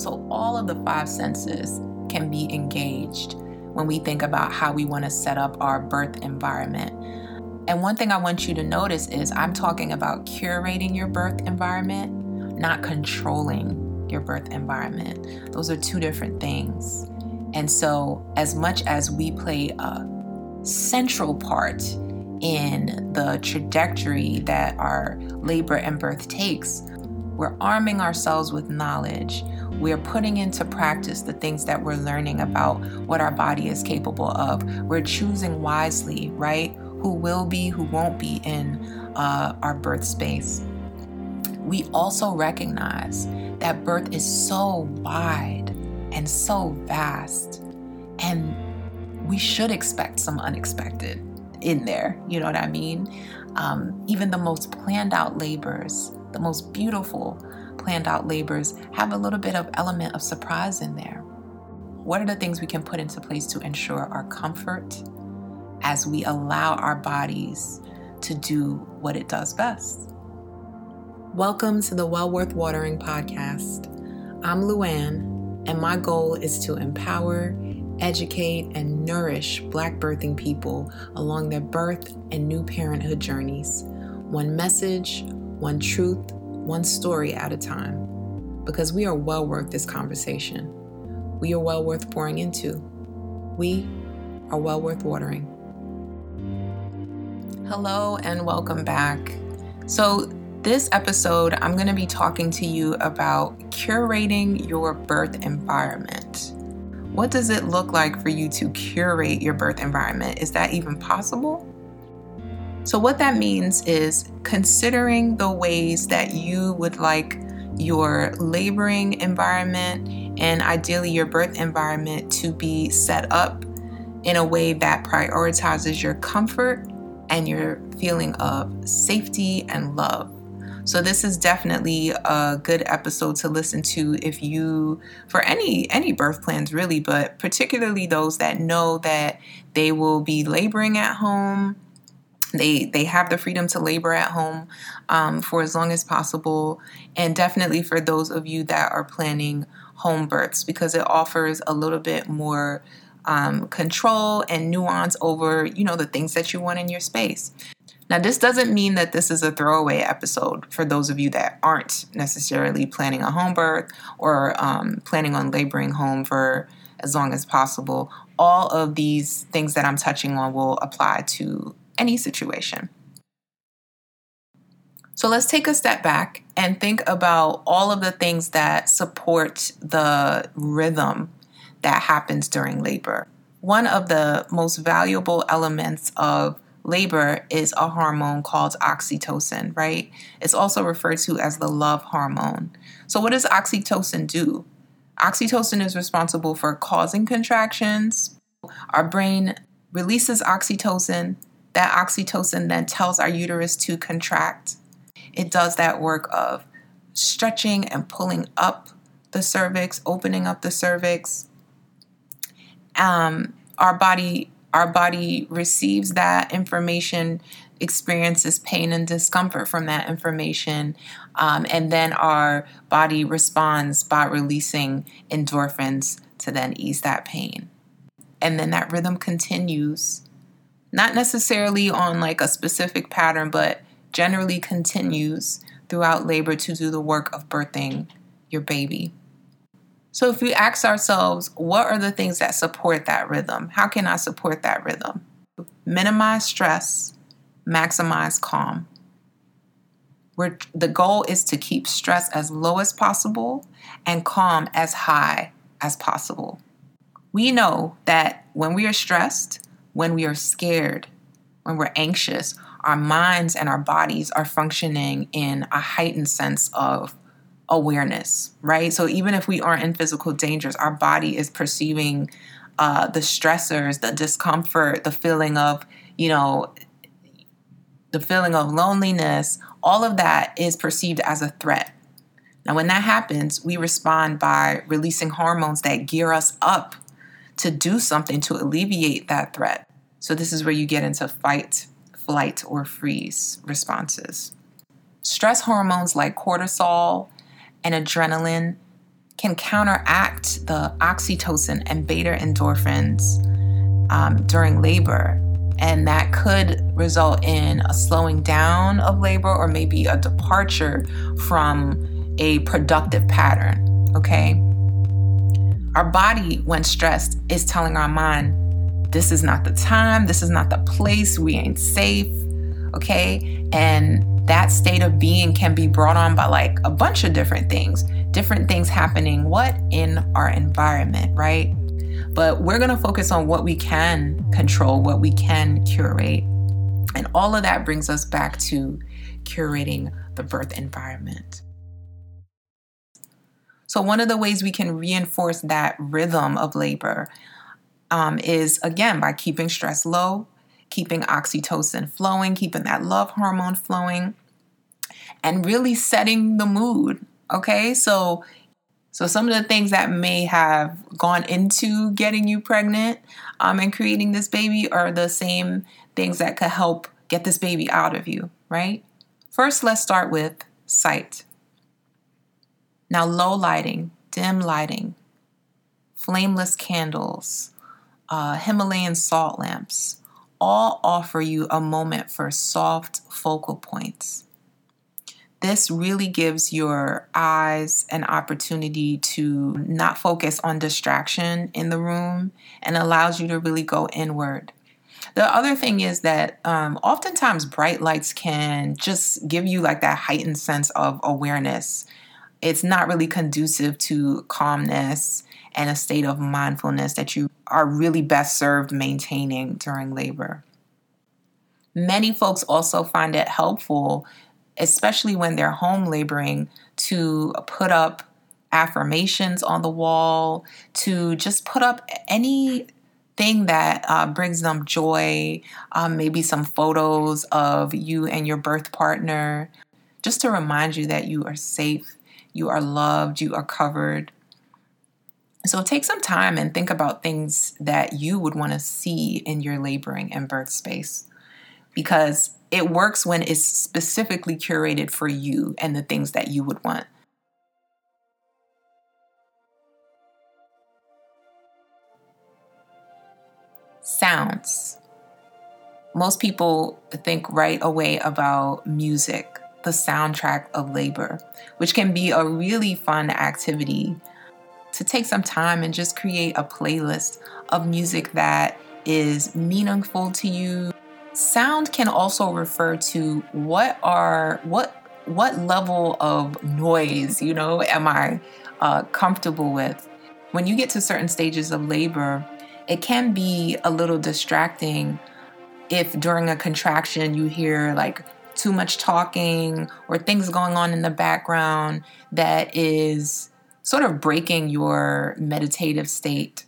So, all of the five senses can be engaged when we think about how we want to set up our birth environment. And one thing I want you to notice is I'm talking about curating your birth environment, not controlling your birth environment. Those are two different things. And so, as much as we play a central part in the trajectory that our labor and birth takes, we're arming ourselves with knowledge. We're putting into practice the things that we're learning about what our body is capable of. We're choosing wisely, right? Who will be, who won't be in uh, our birth space. We also recognize that birth is so wide and so vast, and we should expect some unexpected in there. You know what I mean? Um, even the most planned out labors, the most beautiful planned out labors, have a little bit of element of surprise in there. What are the things we can put into place to ensure our comfort as we allow our bodies to do what it does best? Welcome to the Well Worth Watering podcast. I'm Luann, and my goal is to empower educate, and nourish Black birthing people along their birth and new parenthood journeys, one message, one truth, one story at a time. Because we are well worth this conversation. We are well worth pouring into. We are well worth watering. Hello, and welcome back. So, this episode, I'm going to be talking to you about curating your birth environment. What does it look like for you to curate your birth environment? Is that even possible? So, what that means is considering the ways that you would like your laboring environment and ideally your birth environment to be set up in a way that prioritizes your comfort and your feeling of safety and love. So this is definitely a good episode to listen to if you for any any birth plans really, but particularly those that know that they will be laboring at home. They they have the freedom to labor at home um, for as long as possible, and definitely for those of you that are planning home births because it offers a little bit more um, control and nuance over you know the things that you want in your space. Now, this doesn't mean that this is a throwaway episode for those of you that aren't necessarily planning a home birth or um, planning on laboring home for as long as possible. All of these things that I'm touching on will apply to any situation. So let's take a step back and think about all of the things that support the rhythm that happens during labor. One of the most valuable elements of labor is a hormone called oxytocin, right? It's also referred to as the love hormone. So, what does oxytocin do? Oxytocin is responsible for causing contractions. Our brain releases oxytocin. That oxytocin then tells our uterus to contract. It does that work of stretching and pulling up the cervix, opening up the cervix. Um, our body our body receives that information, experiences pain and discomfort from that information, um, and then our body responds by releasing endorphins to then ease that pain. And then that rhythm continues, not necessarily on like a specific pattern, but generally continues throughout labor to do the work of birthing your baby. So if we ask ourselves, what are the things that support that rhythm? How can I support that rhythm? Minimize stress, maximize calm. Where the goal is to keep stress as low as possible and calm as high as possible. We know that when we are stressed, when we are scared, when we're anxious, our minds and our bodies are functioning in a heightened sense of awareness, right? So even if we aren't in physical dangers, our body is perceiving uh, the stressors, the discomfort, the feeling of, you know, the feeling of loneliness, all of that is perceived as a threat. Now, when that happens, we respond by releasing hormones that gear us up to do something to alleviate that threat. So, this is where you get into fight, flight, or freeze responses. Stress hormones like cortisol and adrenaline can counteract the oxytocin and beta endorphins um, during labor. And that could result in a slowing down of labor or maybe a departure from a productive pattern. Okay. Our body, when stressed, is telling our mind, this is not the time, this is not the place, we ain't safe. Okay. And that state of being can be brought on by like a bunch of different things, different things happening, what in our environment, right? But we're to focus on what we can control, what we can curate. And all of that brings us back to curating the birth environment. So, one of the ways we can reinforce that rhythm of labor um, is again by keeping stress low, keeping oxytocin flowing, keeping that love hormone flowing, and really setting the mood. Okay, so so some of the things that may have gone into getting you pregnant um, and creating this baby are the same things that could help get this baby out of you, right? First, let's start with sight. Now, low lighting, dim lighting, flameless candles, uh, Himalayan salt lamps all offer you a moment for soft focal points. This really gives your eyes an opportunity to not focus on distraction in the room and allows you to really go inward. The other thing is that um, oftentimes bright lights can just give you like that heightened sense of awareness it's not really conducive to calmness and a state of mindfulness that you are really best served maintaining during labor. Many folks also find it helpful, especially when they're home laboring, to put up affirmations on the wall, to just put up anything that uh, brings them joy, um, maybe some photos of you and your birth partner, just to remind you that you are safe you are loved, you are covered. So take some time and think about things that you would want to see in your laboring and birth space because it works when it's specifically curated for you and the things that you would want. Sounds. Most people think right away about music the soundtrack of labor, which can be a really fun activity to take some time and just create a playlist of music that is meaningful to you. Sound can also refer to what are what what level of noise, you know, am I uh, comfortable with? When you get to certain stages of labor, it can be a little distracting if during a contraction you hear like too much talking or things going on in the background that is sort of breaking your meditative state.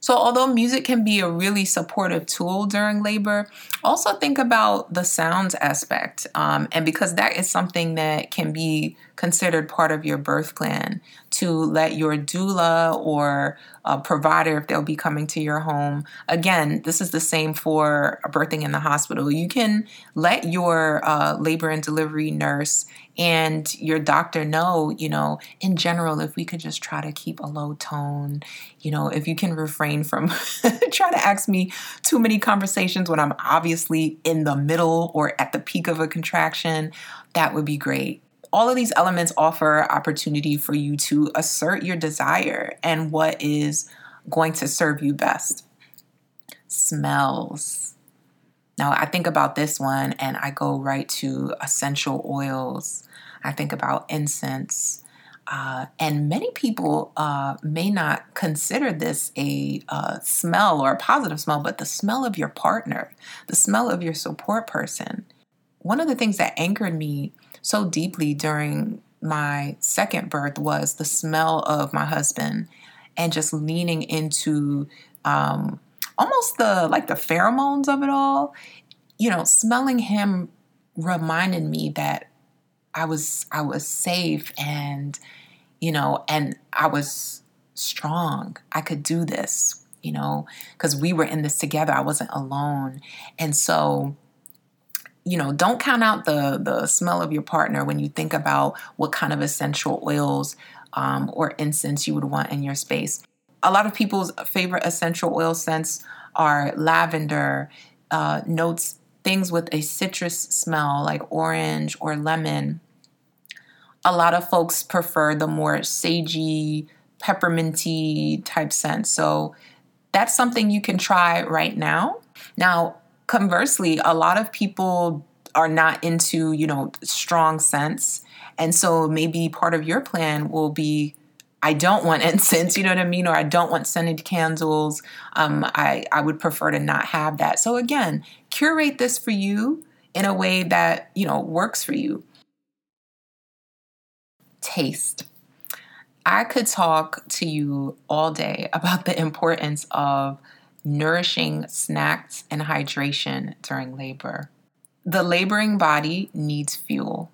So, although music can be a really supportive tool during labor, also think about the sounds aspect. Um, and because that is something that can be considered part of your birth plan, to let your doula or provider, if they'll be coming to your home, again, this is the same for birthing in the hospital. You can let your uh, labor and delivery nurse and your doctor know, you know, in general, if we could just try to keep a low tone, you know, if you can refrain from trying to ask me too many conversations when I'm obviously in the middle or at the peak of a contraction, that would be great. All of these elements offer opportunity for you to assert your desire and what is going to serve you best. Smells now, I think about this one and I go right to essential oils. I think about incense. Uh, and many people uh, may not consider this a uh, smell or a positive smell, but the smell of your partner, the smell of your support person. One of the things that anchored me so deeply during my second birth was the smell of my husband and just leaning into um, almost the like the pheromones of it all. You know smelling him reminded me that i was i was safe and you know and i was strong. I could do this you know because we were in this together. I wasn't alone. And so you know don't count out the the smell of your partner when you think about what kind of essential oils um, or incense you would want in your space. A lot of people's favorite essential oil scents are lavender, uh, notes, things with a citrus smell like orange or lemon. A lot of folks prefer the more sagey, pepperminty type scent. So that's something you can try right now. Now, conversely, a lot of people are not into, you know, strong scents. And so maybe part of your plan will be I don't want incense, you know what I mean? Or I don't want scented candles. Um, I, I would prefer to not have that. So again, curate this for you in a way that, you know, works for you. Taste. I could talk to you all day about the importance of nourishing snacks and hydration during labor. The laboring body needs fuel.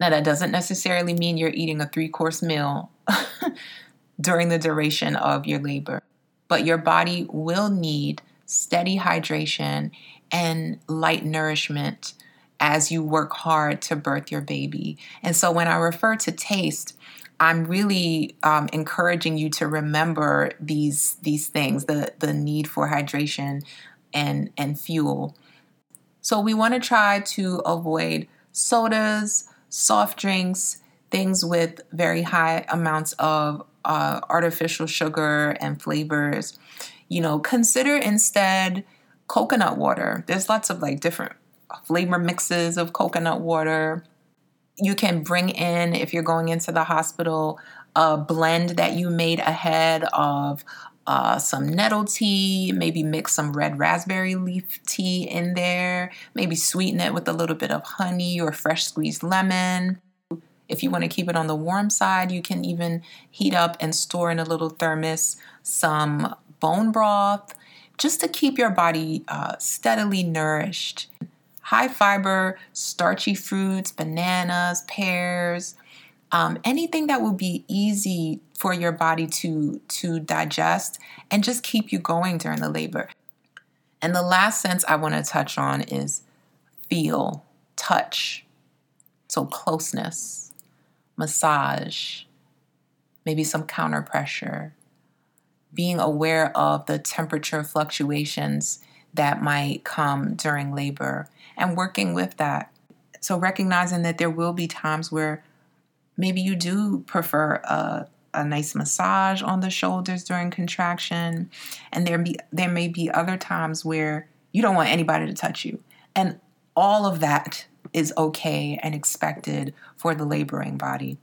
Now, that doesn't necessarily mean you're eating a three course meal during the duration of your labor, but your body will need steady hydration and light nourishment as you work hard to birth your baby. And so, when I refer to taste, I'm really um, encouraging you to remember these these things the the need for hydration and and fuel so we want to try to avoid sodas, soft drinks, things with very high amounts of uh, artificial sugar and flavors. You know, consider instead coconut water. There's lots of like different flavor mixes of coconut water. You can bring in, if you're going into the hospital, a blend that you made ahead of uh, some nettle tea, maybe mix some red raspberry leaf tea in there, maybe sweeten it with a little bit of honey or fresh squeezed lemon. If you want to keep it on the warm side, you can even heat up and store in a little thermos some bone broth just to keep your body uh, steadily nourished. High fiber, starchy fruits, bananas, pears, um, anything that will be easy for your body to to digest and just keep you going during the labor. And the last sense I want to touch on is feel, touch. So closeness, massage, maybe some counter pressure, being aware of the temperature fluctuations that might come during labor and working with that. So recognizing that there will be times where Maybe you do prefer a, a nice massage on the shoulders during contraction. And there be there may be other times where you don't want anybody to touch you. And all of that is okay and expected for the laboring body.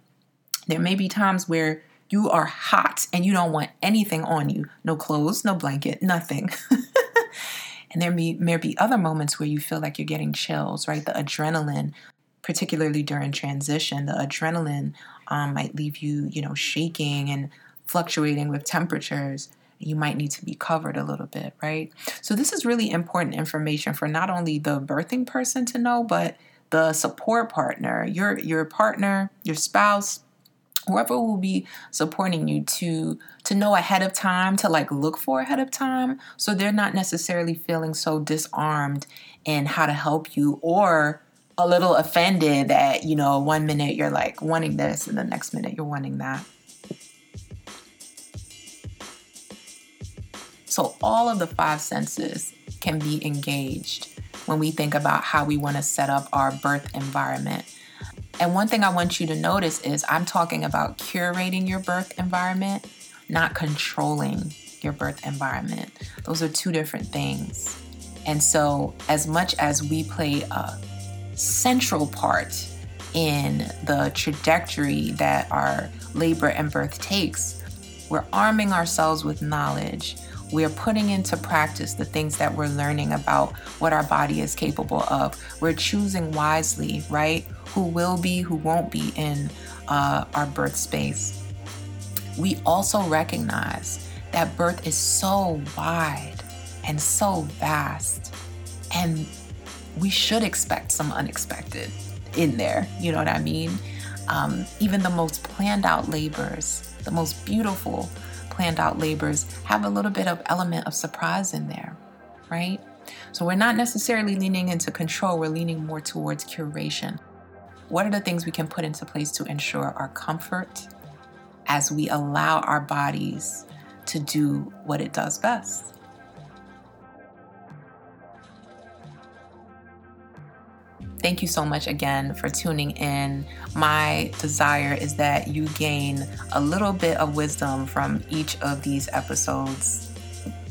There may be times where you are hot and you don't want anything on you no clothes, no blanket, nothing. and there may, may be other moments where you feel like you're getting chills, right? The adrenaline particularly during transition, the adrenaline um, might leave you, you know, shaking and fluctuating with temperatures. You might need to be covered a little bit, right? So, this is really important information for not only the birthing person to know, but the support partner, your your partner, your spouse, whoever will be supporting you to to know ahead of time to like look for ahead of time so they're not necessarily feeling so disarmed in how to help you or a little offended that, you know, one minute you're like wanting this and the next minute you're wanting that. So, all of the five senses can be engaged when we think about how we want to set up our birth environment. And one thing I want you to notice is I'm talking about curating your birth environment, not controlling your birth environment. Those are two different things. And so, as much as we play a central part in the trajectory that our labor and birth takes. We're arming ourselves with knowledge. We're putting into practice the things that we're learning about what our body is capable of. We're choosing wisely, right? Who will be, who won't be in uh, our birth space. We also recognize that birth is so wide and so vast. And we should expect some unexpected in there. You know what I mean? Um, even the most planned out labors, the most beautiful planned out labors, have a little bit of element of surprise in there, right? So we're not necessarily leaning into control, we're leaning more towards curation. What are the things we can put into place to ensure our comfort as we allow our bodies to do what it does best. Thank you so much again for tuning in. My desire is that you gain a little bit of wisdom from each of these episodes.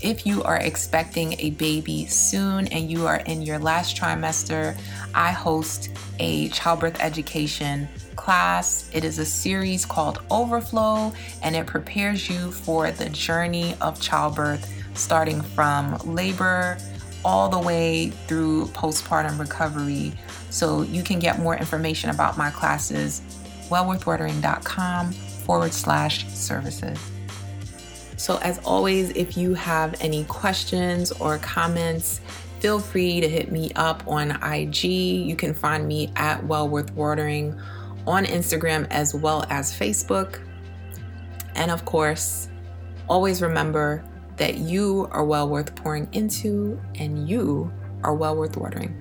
If you are expecting a baby soon and you are in your last trimester, I host a childbirth education class. It is a series called Overflow and it prepares you for the journey of childbirth, starting from labor all the way through postpartum recovery so you can get more information about my classes, wellworthwatering.com forward slash services. So, as always, if you have any questions or comments, feel free to hit me up on IG. You can find me at wellworthwatering on Instagram as well as Facebook. And of course, always remember that you are well worth pouring into and you are well worth watering.